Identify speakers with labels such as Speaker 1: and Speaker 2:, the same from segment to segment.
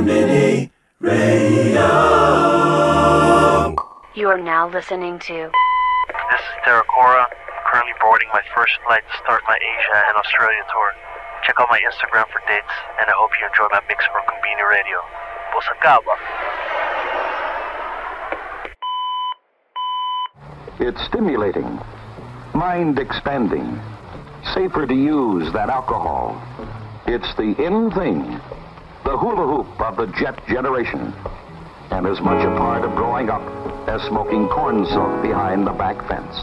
Speaker 1: Mini Radio.
Speaker 2: You are now listening to
Speaker 3: This is Tera Kòrá, currently boarding my first flight to start my Asia and Australia tour. Check out my Instagram for dates, and I hope you enjoy my mix for Combini Radio. Bosakaba.
Speaker 4: It's stimulating, mind expanding, safer to use than alcohol. It's the in thing, the hula hoop of the jet generation, and as much a part of growing up as smoking corn silk behind the back fence.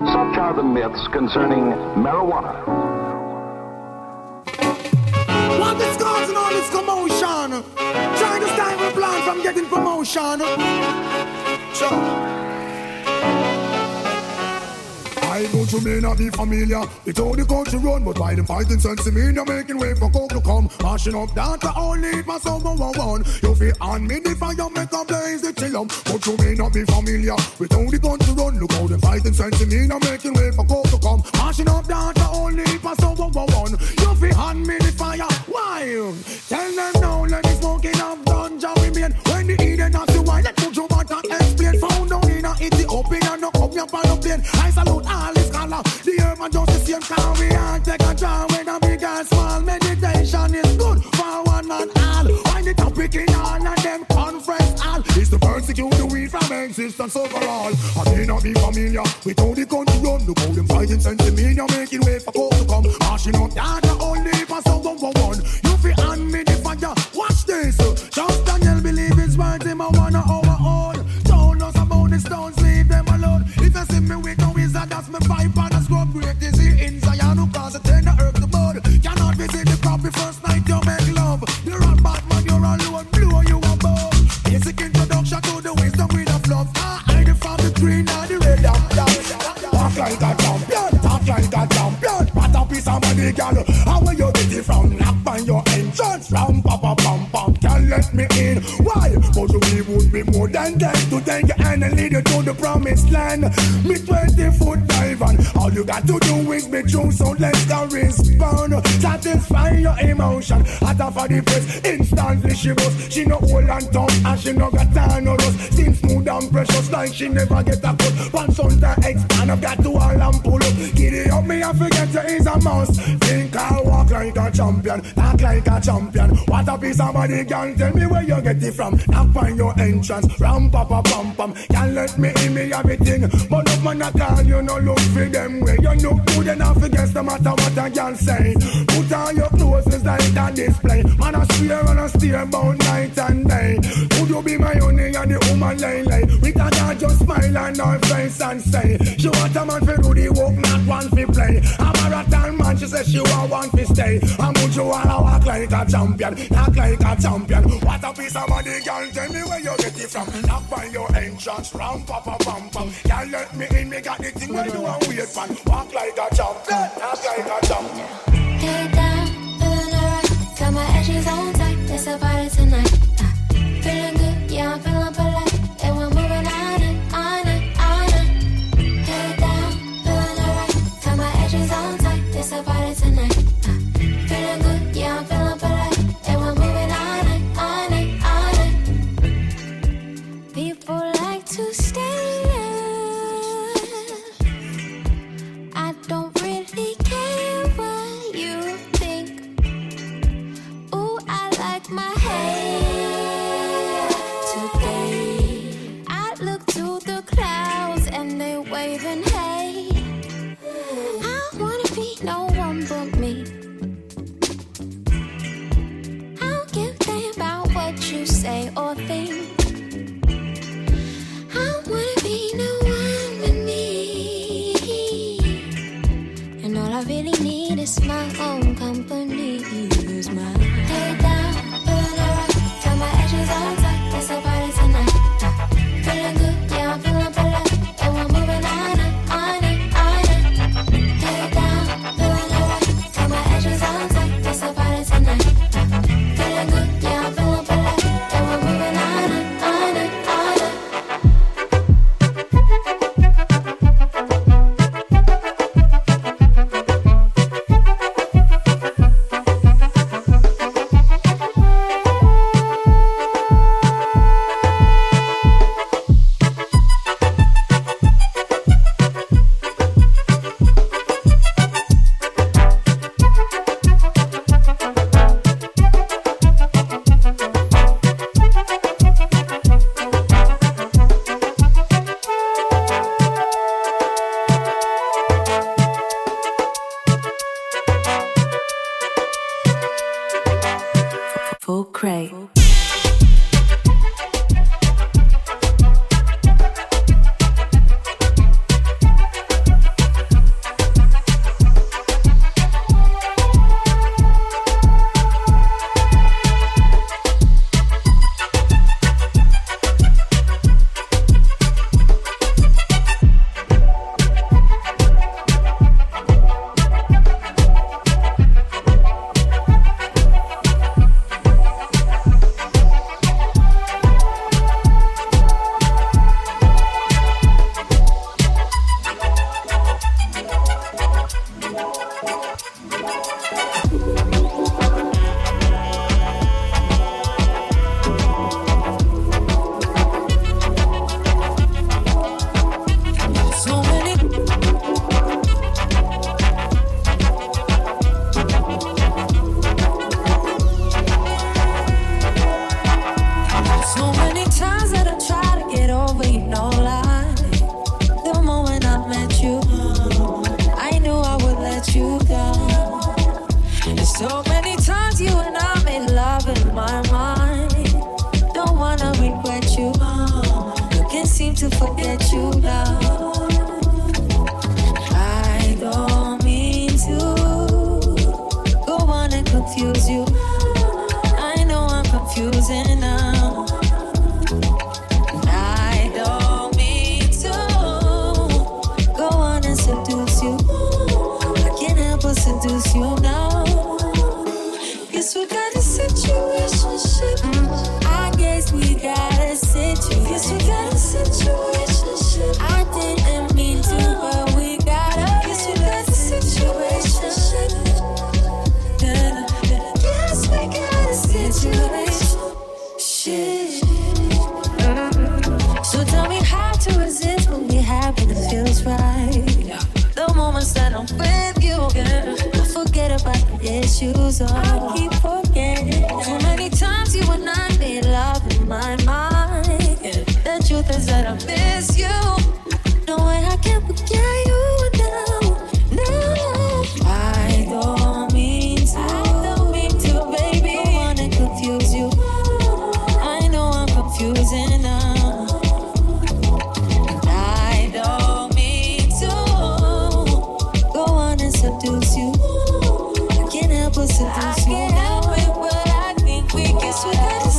Speaker 4: Such are the myths concerning marijuana.
Speaker 5: What is causing all this commotion? Trying to stop a plan from getting promotion. Sure. I know you may not be familiar with how the country run, but why them fighting sense me, you're making way for coke to come. Mashing up data, only my someone one one. You feel on me the fire, make a blaze the chillum. But you may not be familiar with how the country run. Look how them fighting sense me, you're making way for coke to come. Mashing up data, only my someone one one. You feel on me the fire, why? Tell them now, let me smoking up ganja remain. When the Eden of the wine, let put you back and explain. Found down in a Ethiopia, no come here on the plane. I salute all this color. The herb and just the same car we all take a draw with a big and small. Meditation is good for one and all. Find the topic in all of them conference all. Is to persecute the weed from existence overall. I may not be familiar with how the country run. Look how them fighting sense me, you're making way for coke to come. Marching up data girl. How will you get it from? Knock on your entrance, ram, pa, pa, pam, pam. Can't let me in. Why? But we than dead to take your hand and lead you to the promised land. Me 20 foot dive all you got to do is be true. So let's go respond. Satisfy your emotion. Hotter for the press, instantly she bust. She no hold and tongue and she no got time no rust. Skin smooth and precious like she never get a cut. Pants on the expand, I've got to all and pull up. Giddy up me, I forget you is a mouse. Think I'll walk like a champion, talk like a champion. What a piece of body, girl, tell me where you get it from. Knock on your entrance, ram pa pa pam pam. Can't let me in me everything. But up man, I call you no look for them way. You look good enough against no matter what I can say. Put on your clothes, it's like a display. Man, I swear and I steer about night and day. Would you be my honey and the woman lay lay? We can not just smile and our face and say. She want a man for do the work, not one for play. I'm a marathon man, she says she want one for stay. Would you wanna walk like a champion, talk like a champion? What a piece of money, girl, tell me where you get it from. Knock by your entrance, ram pa pa pam. Can't let me in, me got the thing where you want wait for. Walk like a champion, talk like a champion.
Speaker 6: Head down, feeling alright. Got my edges on tight. It's a party tonight. Uh, feeling good, yeah, I'm feeling polite. I look to
Speaker 7: forget you, love. sit. I can't help it, but I think we
Speaker 8: get together.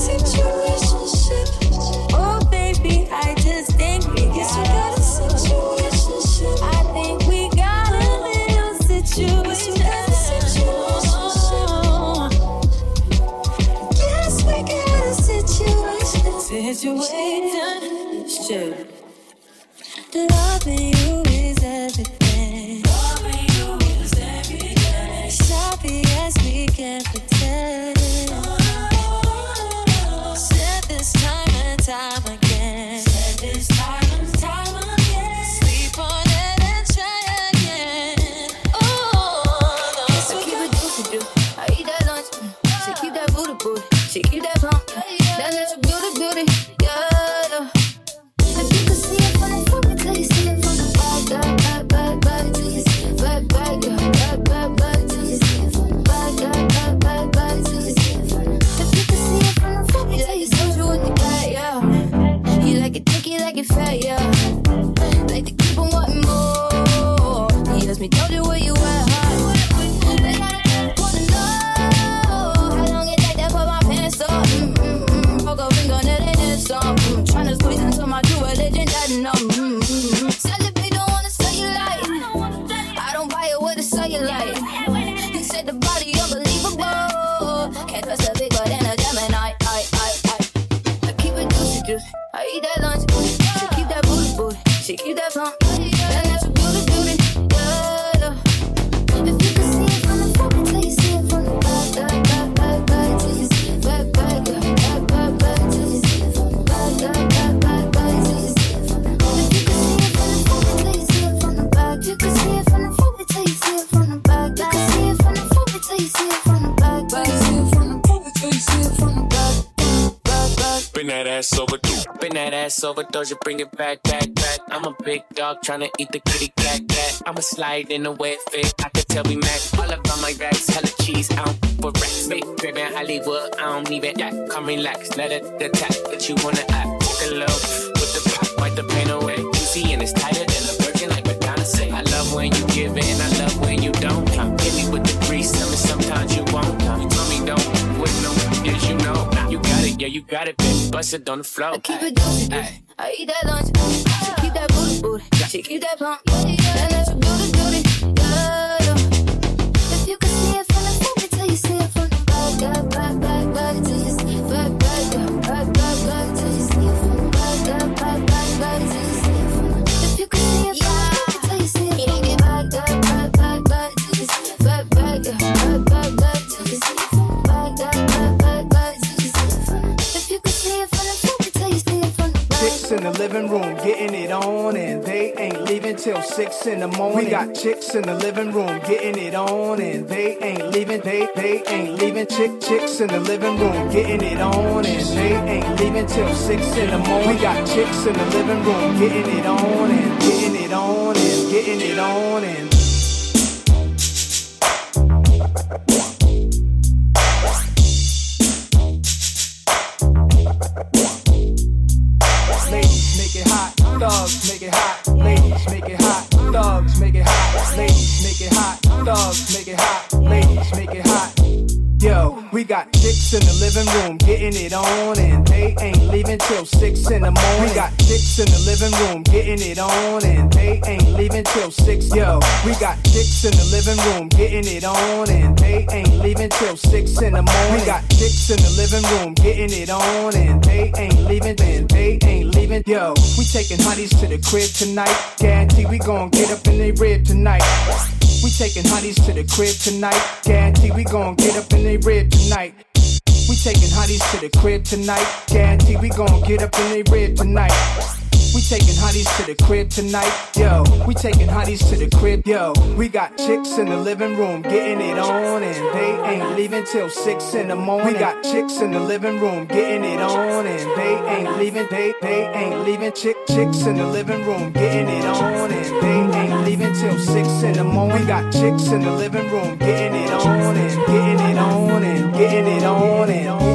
Speaker 8: That
Speaker 9: ass over, you bring it back, back, back. I'm a big dog tryna eat the kitty cat, cat. I'ma slide in the it fit. I can tell we match. All about my racks, hella cheese, I don't for racks. Big crib in Hollywood, I don't even that. Come relax, let it attack, but you wanna act. Take a look, put the pop, wipe the pain away. Easy and it's tighter than a virgin, like Madonna say. I love when you give it, and I yeah you got it, baby. Bust it on the floor.
Speaker 8: I keep it juicy, I eat that lunch. She keep that booty, booty. She keep that pump. Then till
Speaker 10: six in the morning. We got chicks in the living room getting it on, and they ain't leaving. They they ain't leaving. Chick chicks in the living room getting it on, and they ain't leaving till six in the morning. We got chicks in the living room getting it on, and getting it on, and getting it on, and. Living room getting it on, and they ain't leaving till six in the morning. We got chicks in the living room getting it on, and they ain't leaving till six. Yo, we got chicks in the living room getting it on, and they ain't leaving till six in the morning. We got chicks in the living room getting it on, and they ain't leaving, and they ain't leaving. Yo, we taking honeys to the crib tonight. Guarantee we gon' get up in they rib tonight. We taking honeys to the crib tonight. Guarantee we gon' get up in they rib tonight. We taking hotties to the crib tonight. Guarantee we gon' get up in they rib tonight. We taking hotties to the crib tonight. Yo, we taking hotties to the crib. Yo, we got chicks in the living room getting it on, and they ain't leaving till six in the morning. We got chicks in the living room getting it on, and they ain't leaving. They they ain't leaving. Chick chicks in the living room getting it on, and they ain't leaving till six in the morning. We got chicks in the living room getting it on, and getting it on, and getting it on, and on.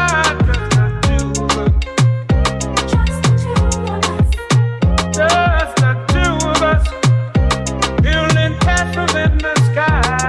Speaker 11: Building castles in the sky.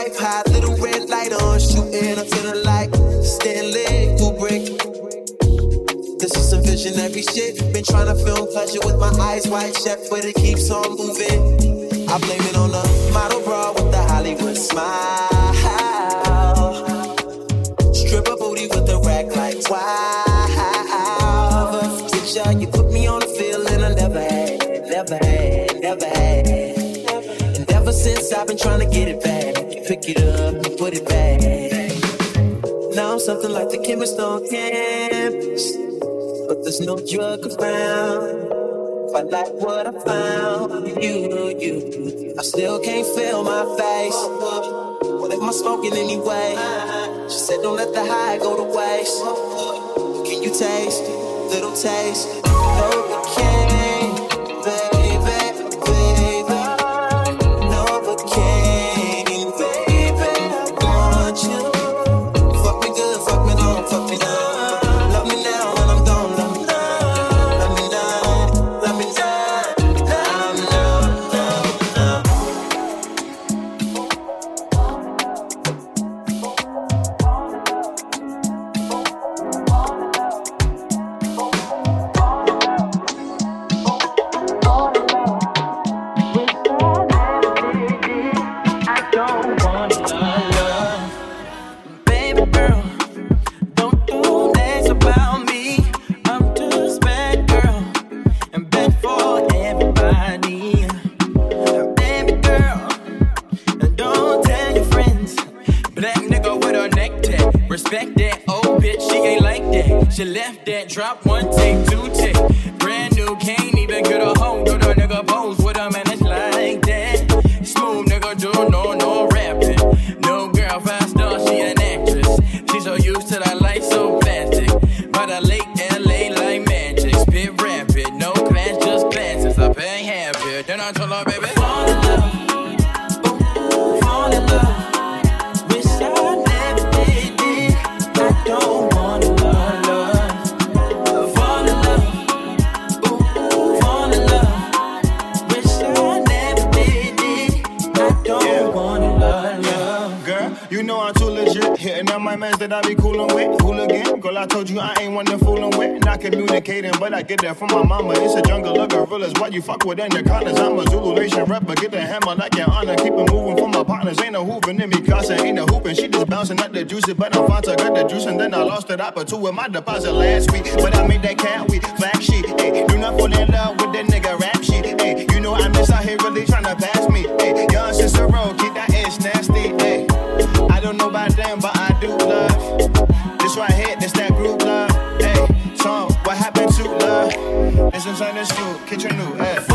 Speaker 12: A tripod, little red light on, shooting up to the light. Stanley Kubrick. This is some visionary shit. Been trying to film pleasure with my eyes wide shut, but it keeps on moving. I blame it on the model bra with the Hollywood smile. Stripper booty with the rack like wow. Picture uh, you put me on a feeling I never had, never had, never had. And ever since I've been trying to get it back, pick it up and put it back. Now I'm something like the chemist on campus but there's no drug around. If I like what I found, you, you, I still can't feel my face. What am I smoking anyway? She said, Don't let the high go to waste. Can you taste it? Little taste.
Speaker 13: Too legit. Hitting up my mans that I be coolin' with. Cool again, girl, I told you I ain't one to foolin' with. Not communicating, but I get that from my mama. It's a jungle of gorillas. Why you fuck with anacondas? I'm a Zulu Nation rapper. Get the hammer like your honor. Keep it moving for my partners. Ain't no hooping in me, Casa ain't no hooping. She just bouncing at the juicy, but I'm to got the juice. And then I lost it. I put two in my deposit last week. But I made that cat week. Flag sheet. Hey, do not fall in love with that nigga rap shit. Hey, you know I'm just out here really trying to pass me. Hey, young roll, keep that ass nasty. Know about them, but I do love. This right here, this that group love. Hey, so what happened to love? This inside this food, kitchen new. Hey.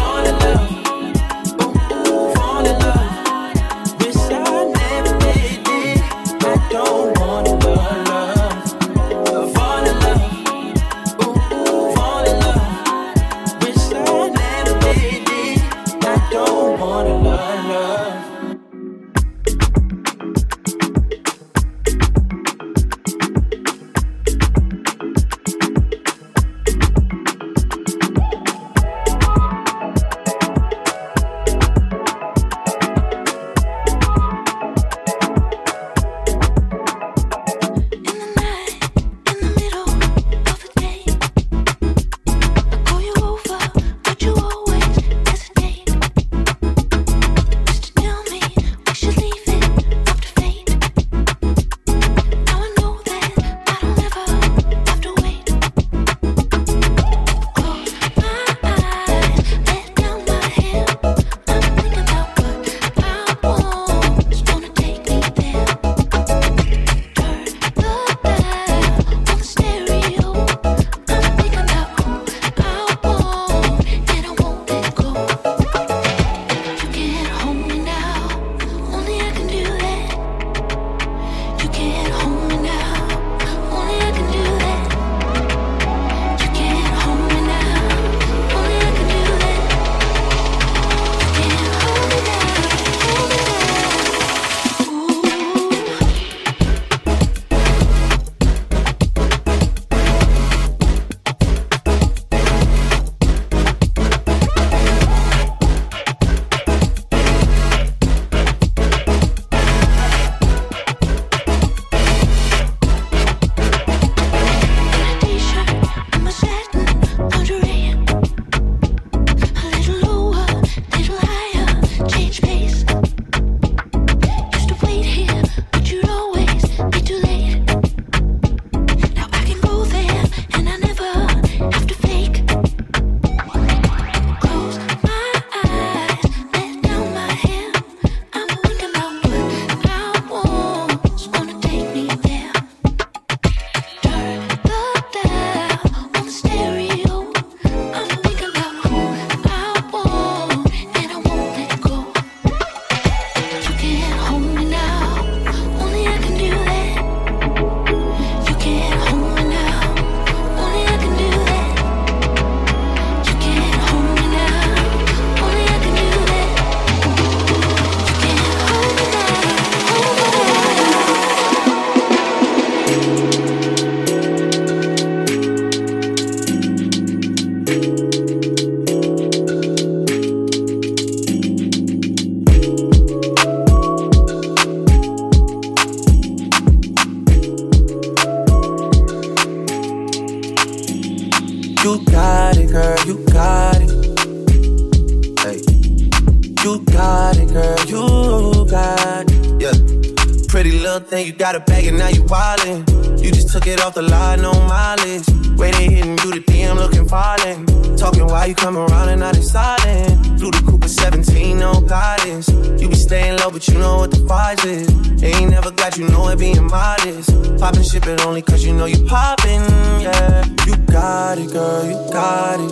Speaker 12: Way hitting you the DM looking falling. Talking why you come around and they silent. Through the Cooper 17, no guidance. You be staying low, but you know what the price is. Ain't never got you know it being modest. Poppin' ship it only cause you know you poppin', yeah. You got it, girl, you got it.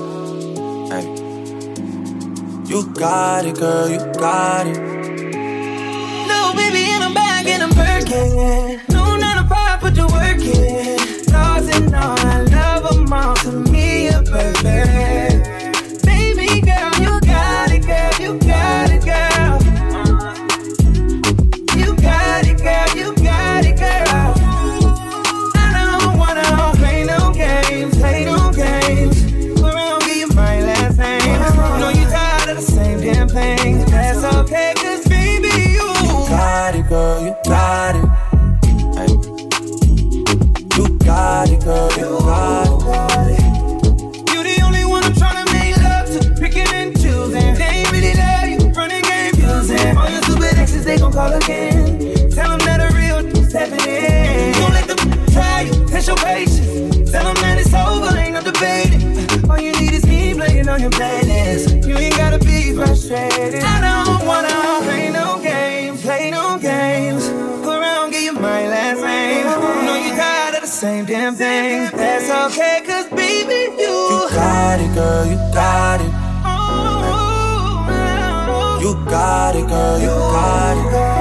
Speaker 12: Hey. You got it, girl, you got it.
Speaker 14: No, baby, and I'm back and I'm working. No, not a five, put the work in. Stars and all, All. To me, you're perfect. Baby girl, you got it, girl, you got it, girl. Call again. Tell them that a real dude's stepping in. Don't let them try you, test your patience. Tell them that it's over, ain't no debating. All you need is me playing on your playlist. You ain't gotta be frustrated. I don't wanna play no games, play no games. Go around, give you my last name. Know you tired of the same damn thing. That's okay, cause baby, you.
Speaker 12: You got it, girl, you got it. Got it, girl, you got it.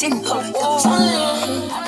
Speaker 15: Oh,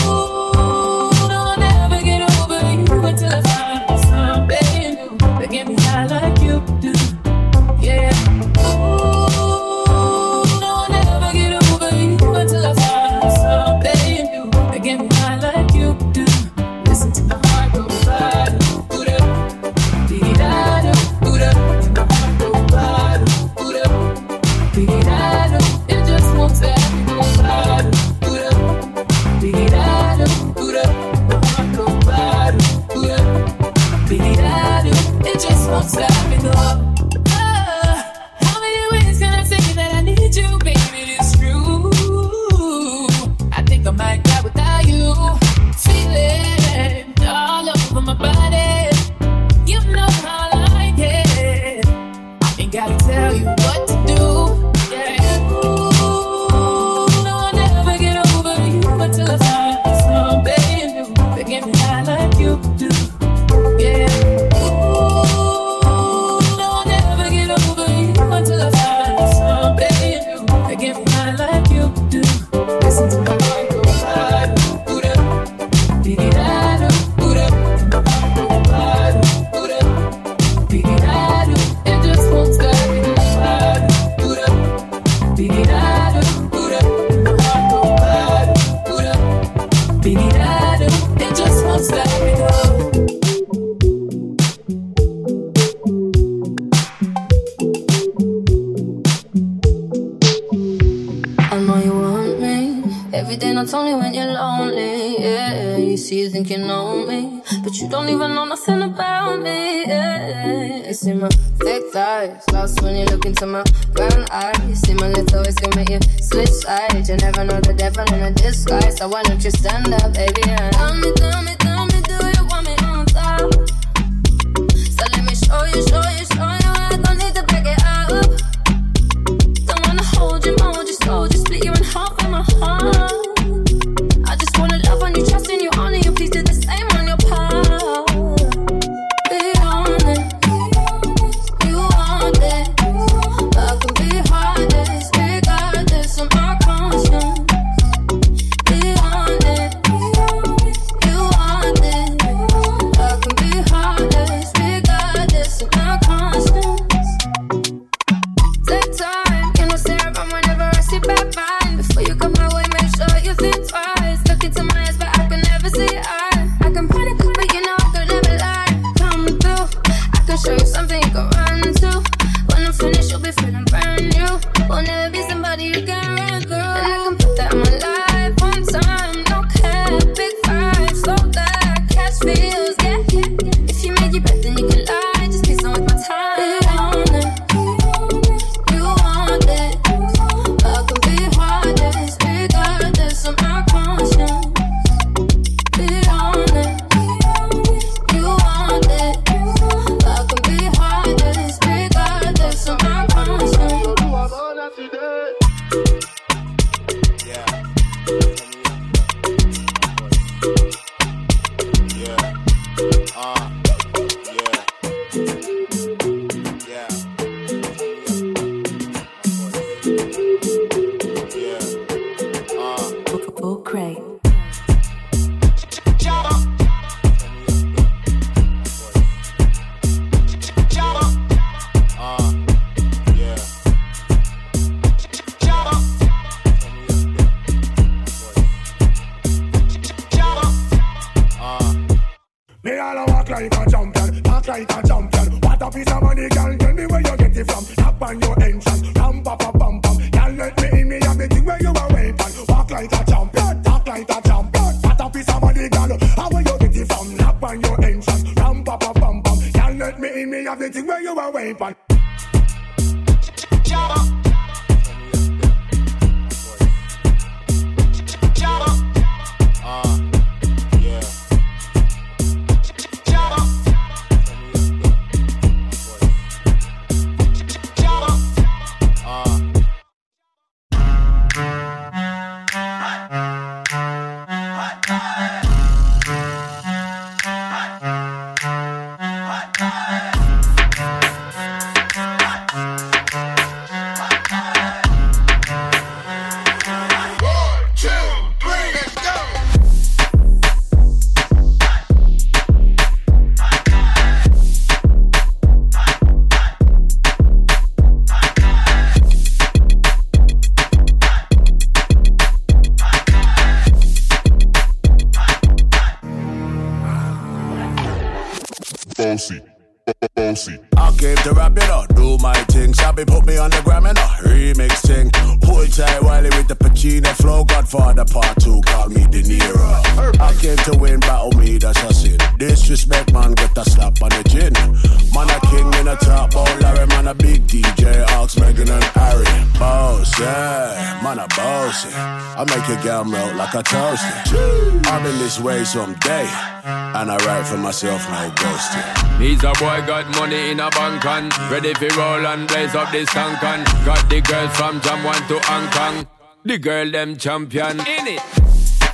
Speaker 16: Melt like a toaster. I'm in this way some day, and I write for myself, no ghosting.
Speaker 17: Needs a boy got money in a bank and ready for roll and blaze up this tank and got the girls from Jam 1 to Hong Kong. The girl them champion in it.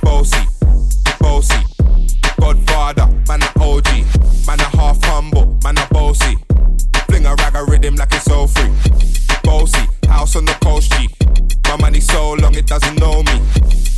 Speaker 18: Bossy, bossy, Godfather, man a OG, man a half humble, man a bossy. Fling a rag a rhythm like it's all free. Bossy, house on the coast G. My money so long it doesn't know me.